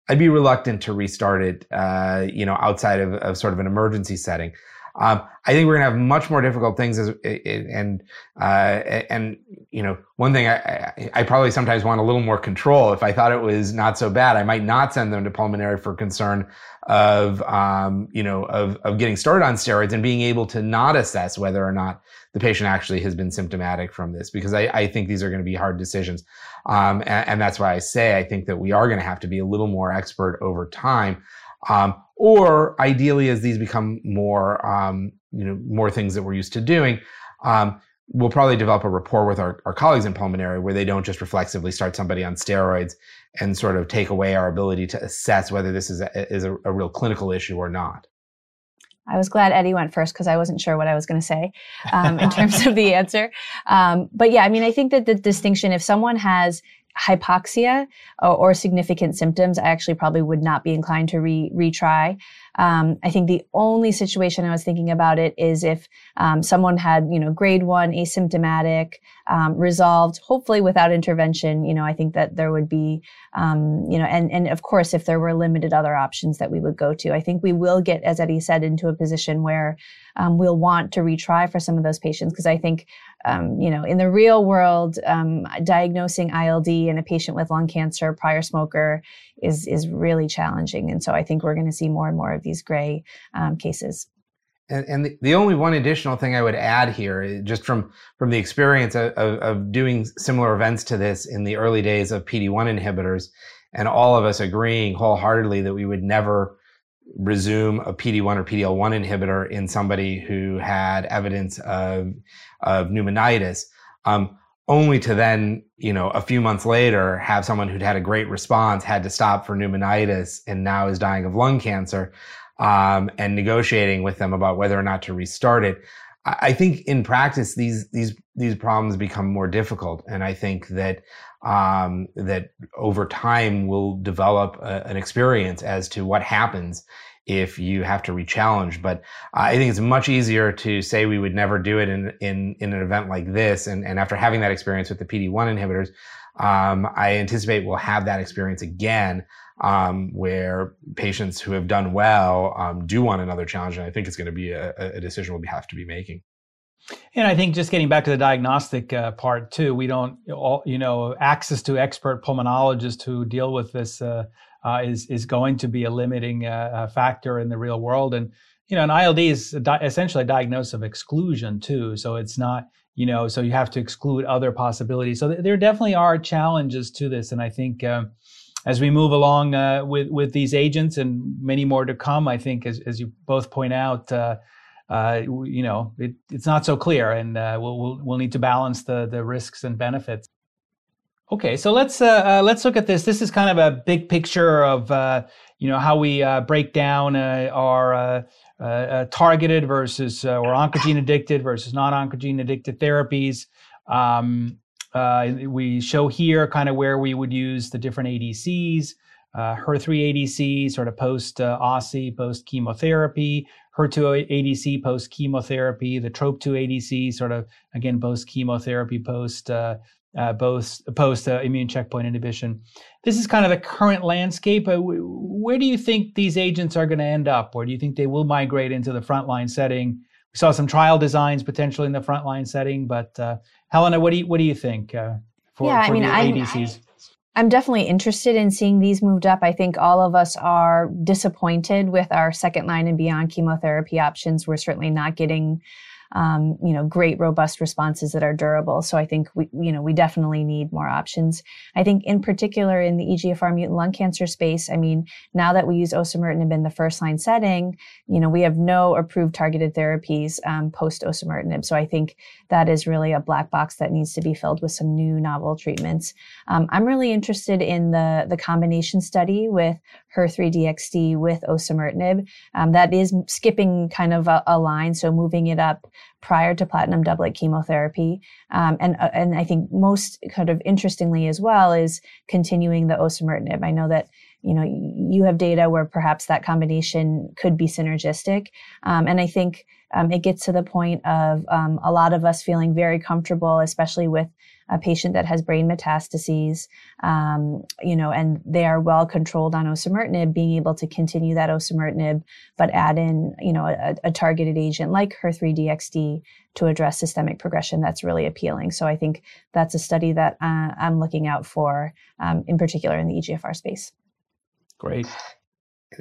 I'd be reluctant to restart it, uh, you know, outside of, of, sort of an emergency setting. Um, I think we're going to have much more difficult things, as, and uh, and you know, one thing I, I probably sometimes want a little more control. If I thought it was not so bad, I might not send them to pulmonary for concern of um, you know of of getting started on steroids and being able to not assess whether or not the patient actually has been symptomatic from this because I, I think these are going to be hard decisions. Um, and, and, that's why I say I think that we are going to have to be a little more expert over time. Um, or ideally as these become more um, you know more things that we're used to doing um, we'll probably develop a rapport with our, our colleagues in pulmonary where they don't just reflexively start somebody on steroids and sort of take away our ability to assess whether this is a, is a, a real clinical issue or not. I was glad Eddie went first because I wasn't sure what I was going to say um, in terms of the answer. Um, but yeah, I mean, I think that the distinction, if someone has hypoxia or, or, significant symptoms, I actually probably would not be inclined to re- retry. Um, I think the only situation I was thinking about it is if um, someone had, you know, grade one asymptomatic, um, resolved, hopefully without intervention. You know, I think that there would be, um, you know, and and of course, if there were limited other options that we would go to, I think we will get, as Eddie said, into a position where um, we'll want to retry for some of those patients because I think, um, you know, in the real world, diagnosing ILD in a patient with lung cancer, prior smoker, is is really challenging. And so I think we're going to see more and more of these gray um, cases. And, and the, the, only one additional thing I would add here, just from from the experience of, of, of doing similar events to this in the early days of PD-1 inhibitors, and all of us agreeing wholeheartedly that we would never resume a PD-1 or PD-L1 inhibitor in somebody who had evidence of, of pneumonitis. Um, only to then, you know, a few months later have someone who'd had a great response had to stop for pneumonitis and now is dying of lung cancer, um, and negotiating with them about whether or not to restart it. I think in practice these these these problems become more difficult, and I think that um, that over time we'll develop a, an experience as to what happens if you have to rechallenge. But I think it's much easier to say we would never do it in in, in an event like this. And, and after having that experience with the PD one inhibitors, um, I anticipate we'll have that experience again. Um, where patients who have done well um, do want another challenge, and I think it's going to be a, a decision we'll have to be making. And I think just getting back to the diagnostic uh, part too, we don't, all, you know, access to expert pulmonologists who deal with this uh, uh, is is going to be a limiting uh, factor in the real world. And you know, an ILD is di- essentially a diagnosis of exclusion too. So it's not you know, so you have to exclude other possibilities. So th- there definitely are challenges to this, and I think. Um, as we move along uh, with with these agents and many more to come, I think, as, as you both point out, uh, uh, you know, it, it's not so clear, and uh, we'll, we'll, we'll need to balance the the risks and benefits. Okay, so let's uh, uh, let's look at this. This is kind of a big picture of uh, you know how we uh, break down uh, our uh, targeted versus or oncogene addicted versus non-oncogene addicted therapies. Um, we show here kind of where we would use the different ADCs, HER3 ADC, sort of post uh, OSI, post chemotherapy, HER2 ADC post chemotherapy, the TROP2 ADC, sort of again post chemotherapy, post uh, both post uh, immune checkpoint inhibition. This is kind of the current landscape. Uh, where do you think these agents are going to end up? Or do you think they will migrate into the frontline setting? We saw some trial designs potentially in the frontline setting, but uh, Helena, what do you what do you think uh, for, yeah, for I mean, I'm, ADCs? I'm definitely interested in seeing these moved up. I think all of us are disappointed with our second line and beyond chemotherapy options. We're certainly not getting um, you know, great robust responses that are durable. So I think we, you know, we definitely need more options. I think in particular in the EGFR mutant lung cancer space, I mean, now that we use osimertinib in the first line setting, you know, we have no approved targeted therapies um, post osimertinib. So I think that is really a black box that needs to be filled with some new novel treatments. Um, I'm really interested in the the combination study with HER3-DXd with osimertinib. Um, that is skipping kind of a, a, line, so moving it up prior to platinum doublet chemotherapy. Um, and, uh, and I think most kind of interestingly as well is continuing the osimertinib. I know that you know you have data where perhaps that combination could be synergistic um, and i think um, it gets to the point of um, a lot of us feeling very comfortable especially with a patient that has brain metastases um, you know and they are well controlled on osimertinib being able to continue that osimertinib but add in you know a, a targeted agent like her3dxd to address systemic progression that's really appealing so i think that's a study that uh, i'm looking out for um, in particular in the egfr space Great.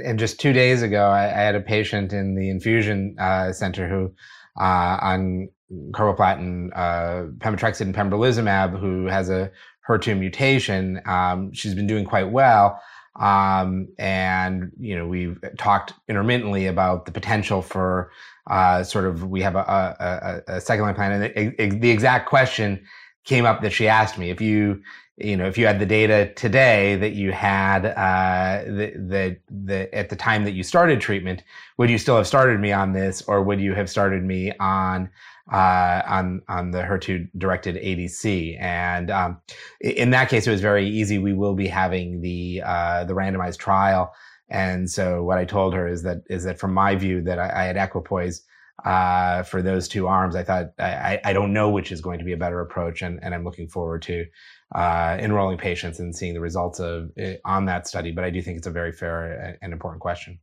And just two days ago, I, I had a patient in the infusion uh, center who, uh, on carboplatin, uh, pemetrexed, and pembrolizumab, who has a HER2 mutation. Um, she's been doing quite well. Um, and you know we've talked intermittently about the potential for uh, sort of we have a, a, a second line plan, and the, the, exact question came up that she asked me: if you you know, if you had the data today that you had uh, the, the, the, at the time that you started treatment, would you still have started me on this, or would you have started me on uh, on on the HER2 directed ADC? And um, in that case, it was very easy. We will be having the uh, the randomized trial, and so what I told her is that is that from my view that I, I had equipoise uh, for those two arms. I thought I, I don't know which is going to be a better approach, and, and I'm looking forward to uh, enrolling patients and seeing the results of it on that study. But I do think it's a very fair and important question.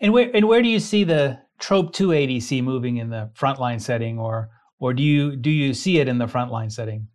And where and where do you see the TROP2 ADC moving in the frontline setting, or or do you do you see it in the frontline setting?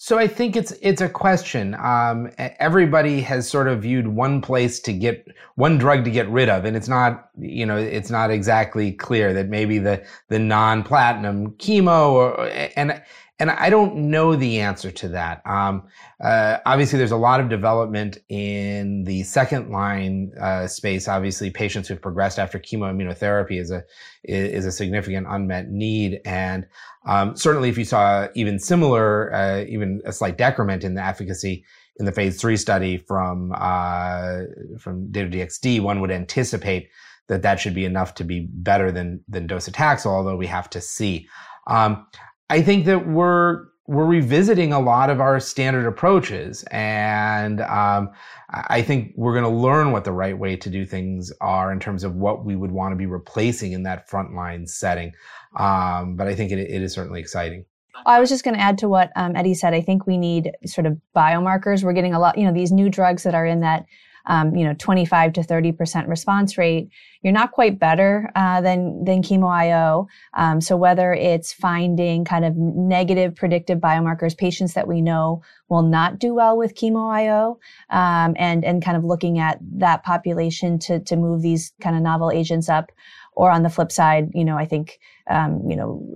So I think it's it's a question. Um, everybody has sort of viewed one place to get one drug to get rid of, and it's not you know it's not exactly clear that maybe the the non platinum chemo or and and I don't know the answer to that. Um, uh, obviously, there's a lot of development in the second line uh, space. Obviously, patients who've progressed after chemoimmunotherapy is a is a significant unmet need, and um, certainly, if you saw even similar, uh, even a slight decrement in the efficacy in the phase three study from uh, from Dato-DXd, one would anticipate that that should be enough to be better than than docetaxel. Although we have to see. Um, I think that we're we're revisiting a lot of our standard approaches, and um, I think we're going to learn what the right way to do things are in terms of what we would want to be replacing in that frontline setting. Um, but I think it, it is certainly exciting. I was just going to add to what um, Eddie said. I think we need sort of biomarkers. We're getting a lot, you know, these new drugs that are in that um, you know, 25 to 30% response rate, you're not quite better uh, than than chemo IO. Um, so whether it's finding kind of negative predictive biomarkers, patients that we know will not do well with chemo IO, um, and and kind of looking at that population to to move these kind of novel agents up, or on the flip side, you know, I think um, you know.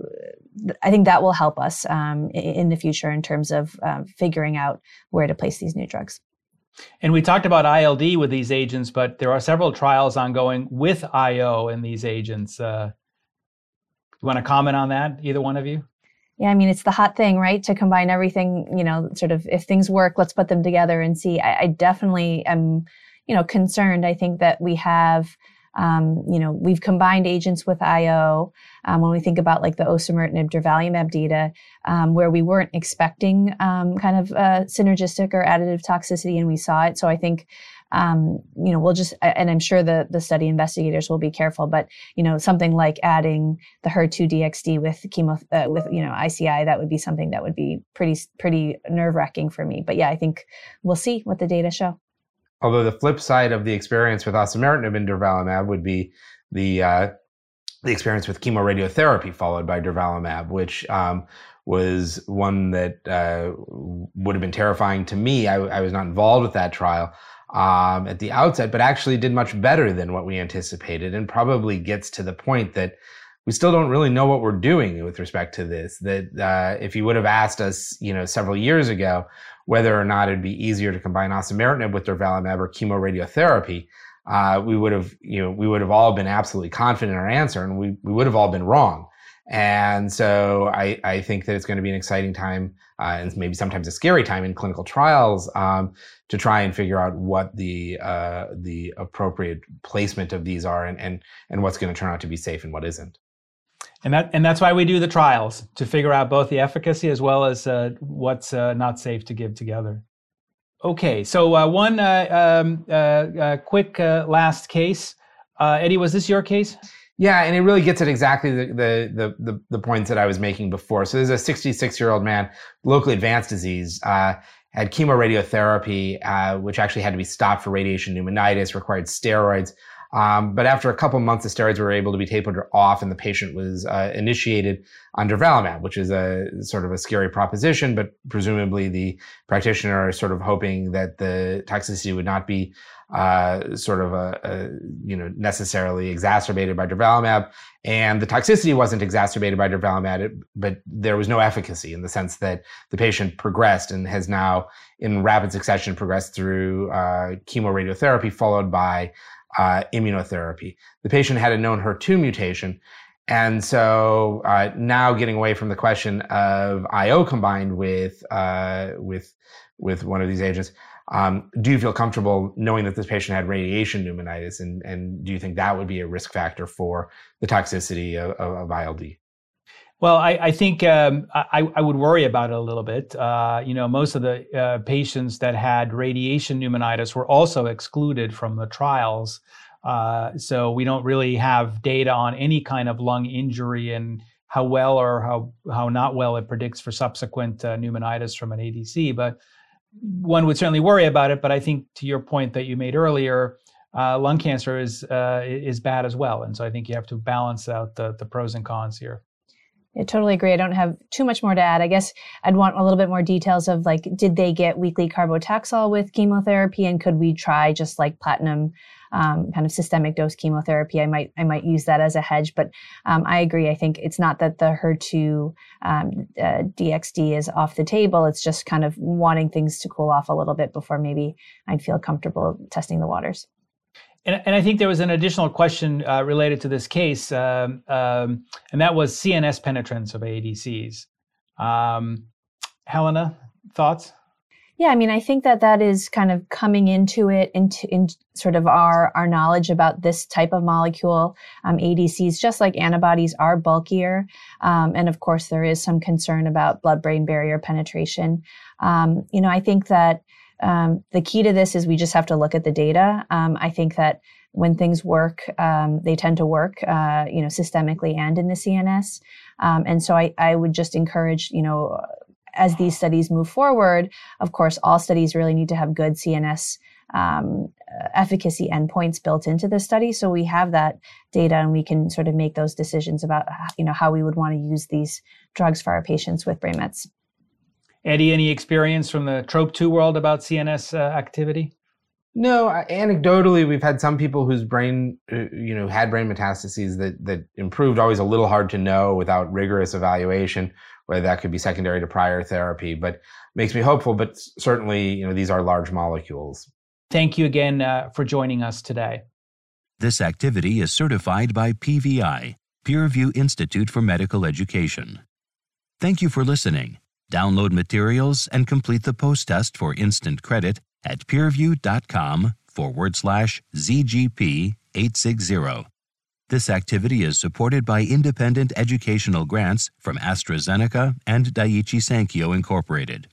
I think that will help us um, in the future in terms of uh, figuring out where to place these new drugs. And we talked about ILD with these agents, but there are several trials ongoing with IO in these agents. Uh, you want to comment on that, either one of you? Yeah, I mean, it's the hot thing, right? To combine everything, you know, sort of if things work, let's put them together and see. I, I definitely am, you know, concerned. I think that we have um, you know, we've combined agents with IO. Um, when we think about like the osimertinib durvalumab data, um, where we weren't expecting um, kind of uh, synergistic or additive toxicity, and we saw it. So I think um, you know, we'll just, and I'm sure the, the study investigators will be careful, but, you know, something like adding the HER2 DXd with chemo, uh, with, you know, ICI, that would be something that would be pretty, pretty nerve wracking for me. But yeah, I think we'll see what the data show. Although the flip side of the experience with osimertinib and durvalumab would be the uh, the experience with chemoradiotherapy followed by durvalumab, which um, was one that uh, would have been terrifying to me. I, I, was not involved with that trial um, at the outset, but actually did much better than what we anticipated, and probably gets to the point that we still don't really know what we're doing with respect to this. That uh, if you would have asked us, you know, several years ago, whether or not it'd be easier to combine osimertinib with durvalumab or chemoradiotherapy, uh, we would have, you know, we would have all been absolutely confident in our answer, and we we would have all been wrong. And so I, I think that it's going to be an exciting time uh, and maybe sometimes a scary time in clinical trials um, to try and figure out what the uh, the appropriate placement of these are and, and and what's going to turn out to be safe and what isn't. And that and that's why we do the trials to figure out both the efficacy as well as uh, what's uh, not safe to give together. Okay, so uh, one uh, um, quick last case. Eddie, was this your case? Yeah, and it really gets at exactly the, the, the, the, points that I was making before. So there's a 66 year old man, locally advanced disease, uh, had chemoradiotherapy, uh, which actually had to be stopped for radiation pneumonitis, required steroids. Um, but after a couple months, the steroids were able to be tapered off, and the patient was uh, initiated on durvalumab, which is a sort of a scary proposition. But presumably, the practitioner is sort of hoping that the toxicity would not be uh, sort of a, a, you know necessarily exacerbated by durvalumab, and the toxicity wasn't exacerbated by durvalumab, but there was no efficacy in the sense that the patient progressed and has now, in rapid succession, progressed through uh, chemoradiotherapy followed by uh, immunotherapy. The patient had a known HER2 mutation. And so uh, now getting away from the question of IO combined with uh, with with one of these agents, um, do you feel comfortable knowing that this patient had radiation pneumonitis, and and do you think that would be a risk factor for the toxicity of, of, of ILD? Well, I, I think um, I, I, would worry about it a little bit. Uh, you know, most of the uh, patients that had radiation pneumonitis were also excluded from the trials. Uh, so we don't really have data on any kind of lung injury and how well or how how not well it predicts for subsequent uh, pneumonitis from an ADC. But one would certainly worry about it. But I think to your point that you made earlier, uh, lung cancer is uh, is bad as well, and so I think you have to balance out the the pros and cons here. I totally agree. I don't have too much more to add. I guess I'd want a little bit more details of like, did they get weekly carbotaxol with chemotherapy, and could we try just like platinum, um, kind of systemic dose chemotherapy? I might I might use that as a hedge, but um, I agree. I think it's not that the HER2 um, uh, DXD is off the table. It's just kind of wanting things to cool off a little bit before maybe I'd feel comfortable testing the waters. And, and I think there was an additional question uh, related to this case, um, um, and that was CNS penetrance of ADCs. Um, Helena, thoughts? Yeah, I mean, I think that that is kind of coming into it, into in sort of our our knowledge about this type of molecule. Um, ADCs, just like antibodies, are bulkier, um, and of course, there is some concern about blood-brain barrier penetration. Um, you know, I think that um, the key to this is we just have to look at the data. Um, I think that when things work, um, they tend to work, uh, you know, systemically and in the CNS. Um, and so I, I would just encourage, you know, as these studies move forward, of course, all studies really need to have good CNS um, efficacy endpoints built into the study. So we have that data and we can sort of make those decisions about, you know, how we would want to use these drugs for our patients with brain mets. Eddie, any experience from the TROP2 world about CNS uh, activity? No, anecdotally, we've had some people whose brain, uh, you know, had brain metastases that that improved. Always a little hard to know without rigorous evaluation whether that could be secondary to prior therapy, but makes me hopeful. But certainly, you know, these are large molecules. Thank you again uh, for joining us today. This activity is certified by PVI, PeerView Institute for Medical Education. Thank you for listening. Download materials and complete the post test for instant credit at peerview.com forward slash ZGP 860. This activity is supported by independent educational grants from AstraZeneca and Daiichi Sankyo Incorporated.